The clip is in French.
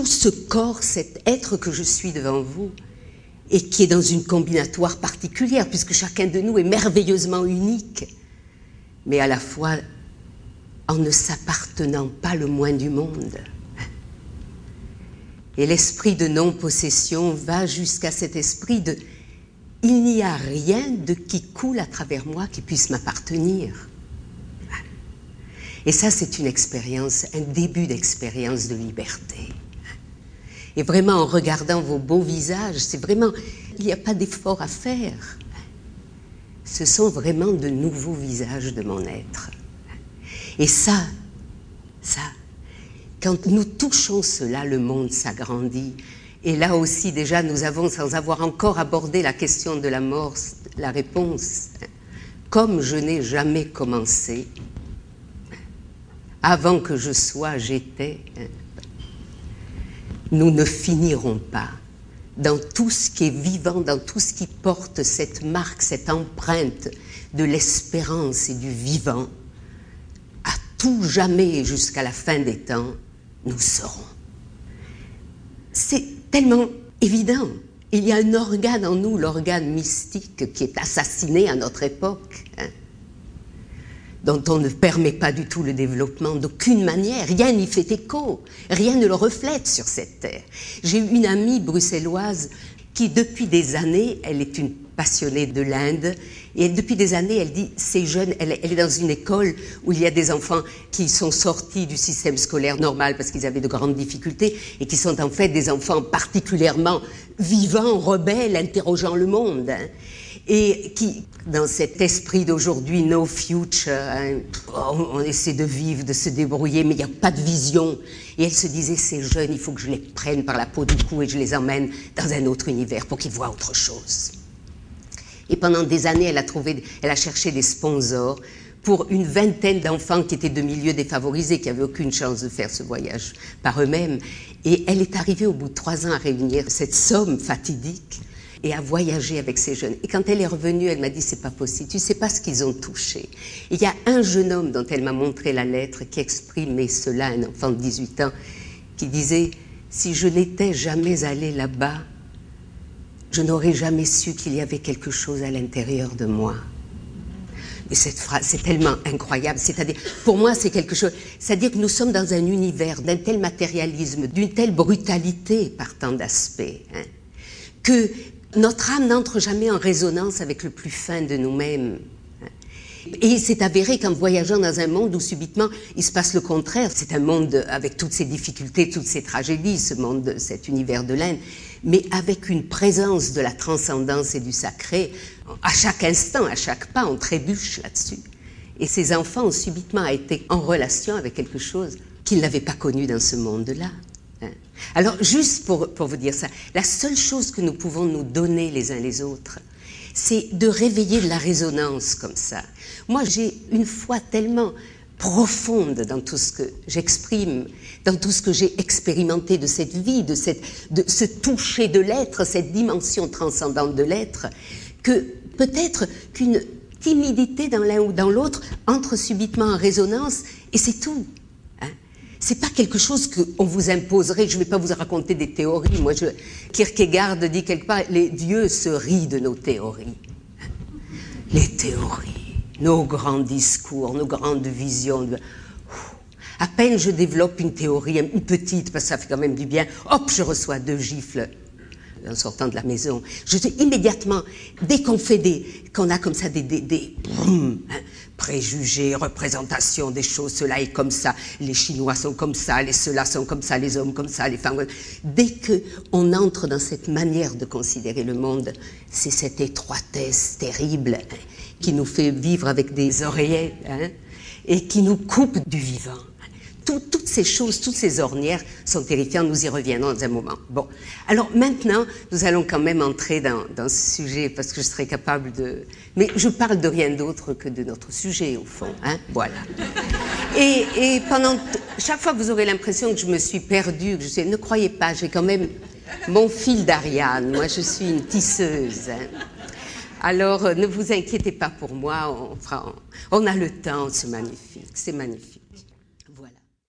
tout ce corps, cet être que je suis devant vous, et qui est dans une combinatoire particulière, puisque chacun de nous est merveilleusement unique, mais à la fois en ne s'appartenant pas le moins du monde. Et l'esprit de non-possession va jusqu'à cet esprit de il n'y a rien de qui coule à travers moi qui puisse m'appartenir. Et ça, c'est une expérience, un début d'expérience de liberté. Et vraiment, en regardant vos beaux visages, c'est vraiment, il n'y a pas d'effort à faire. Ce sont vraiment de nouveaux visages de mon être. Et ça, ça, quand nous touchons cela, le monde s'agrandit. Et là aussi, déjà, nous avons, sans avoir encore abordé la question de la mort, la réponse. Comme je n'ai jamais commencé, avant que je sois, j'étais, nous ne finirons pas dans tout ce qui est vivant, dans tout ce qui porte cette marque, cette empreinte de l'espérance et du vivant, à tout jamais jusqu'à la fin des temps, nous serons. C'est tellement évident. Il y a un organe en nous, l'organe mystique, qui est assassiné à notre époque, hein, dont on ne permet pas du tout le développement d'aucune manière. Rien n'y fait écho, rien ne le reflète sur cette terre. J'ai une amie bruxelloise qui, depuis des années, elle est une passionnée de l'Inde. Et depuis des années, elle dit, ces jeunes, elle, est dans une école où il y a des enfants qui sont sortis du système scolaire normal parce qu'ils avaient de grandes difficultés et qui sont en fait des enfants particulièrement vivants, rebelles, interrogeant le monde. Hein. Et qui, dans cet esprit d'aujourd'hui, no future, hein, on, on, essaie de vivre, de se débrouiller, mais il n'y a pas de vision. Et elle se disait, ces jeunes, il faut que je les prenne par la peau du cou et je les emmène dans un autre univers pour qu'ils voient autre chose. Et pendant des années, elle a, trouvé, elle a cherché des sponsors pour une vingtaine d'enfants qui étaient de milieux défavorisés, qui n'avaient aucune chance de faire ce voyage par eux-mêmes. Et elle est arrivée au bout de trois ans à réunir cette somme fatidique et à voyager avec ces jeunes. Et quand elle est revenue, elle m'a dit c'est pas possible, tu sais pas ce qu'ils ont touché. Il y a un jeune homme dont elle m'a montré la lettre qui exprimait cela, un enfant de 18 ans, qui disait si je n'étais jamais allé là-bas, je n'aurais jamais su qu'il y avait quelque chose à l'intérieur de moi. Et cette phrase, c'est tellement incroyable. C'est-à-dire, pour moi, c'est quelque chose. C'est-à-dire que nous sommes dans un univers d'un tel matérialisme, d'une telle brutalité par tant d'aspects, hein, que notre âme n'entre jamais en résonance avec le plus fin de nous-mêmes. Et c'est avéré qu'en voyageant dans un monde où subitement il se passe le contraire, c'est un monde avec toutes ses difficultés, toutes ses tragédies, ce monde, cet univers de l'Inde, mais avec une présence de la transcendance et du sacré. À chaque instant, à chaque pas, on trébuche là-dessus. Et ces enfants ont subitement été en relation avec quelque chose qu'ils n'avaient pas connu dans ce monde-là. Hein. Alors, juste pour, vous dire ça, la seule chose que nous pouvons nous donner les uns les autres, c'est de réveiller de la résonance comme ça. Moi, j'ai une foi tellement profonde dans tout ce que j'exprime, dans tout ce que j'ai expérimenté de cette vie, de, cette, de ce toucher de l'être, cette dimension transcendante de l'être, que peut-être qu'une timidité dans l'un ou dans l'autre entre subitement en résonance, et c'est tout. Hein. C'est pas quelque chose qu'on vous imposerait. Je ne vais pas vous raconter des théories. Moi, je, Kierkegaard dit quelque part, les dieux se rient de nos théories. Les théories nos grands discours, nos grandes visions. À peine je développe une théorie, une petite, parce que ça fait quand même du bien, hop, je reçois deux gifles en sortant de la maison. Je sais immédiatement, dès qu'on fait des, qu'on a comme ça des, des, des hein, préjugés, représentations des choses, cela est comme ça, les Chinois sont comme ça, les ceux-là sont comme ça, les hommes comme ça, les femmes. Dès que on entre dans cette manière de considérer le monde, c'est cette étroitesse terrible hein, qui nous fait vivre avec des oreillers hein, et qui nous coupe du vivant. Toutes ces choses, toutes ces ornières sont terrifiantes. Nous y reviendrons dans un moment. Bon. Alors maintenant, nous allons quand même entrer dans, ce sujet parce que je serai capable de. Mais je parle de rien d'autre que de notre sujet au fond. Hein voilà. Et, pendant chaque fois que vous aurez l'impression que je me suis perdue, que je sais, ne croyez pas, j'ai quand même mon fil d'Ariane. Moi, je suis une tisseuse. Hein. Alors, euh, ne vous inquiétez pas pour moi, on, on a le temps, c'est magnifique, c'est magnifique.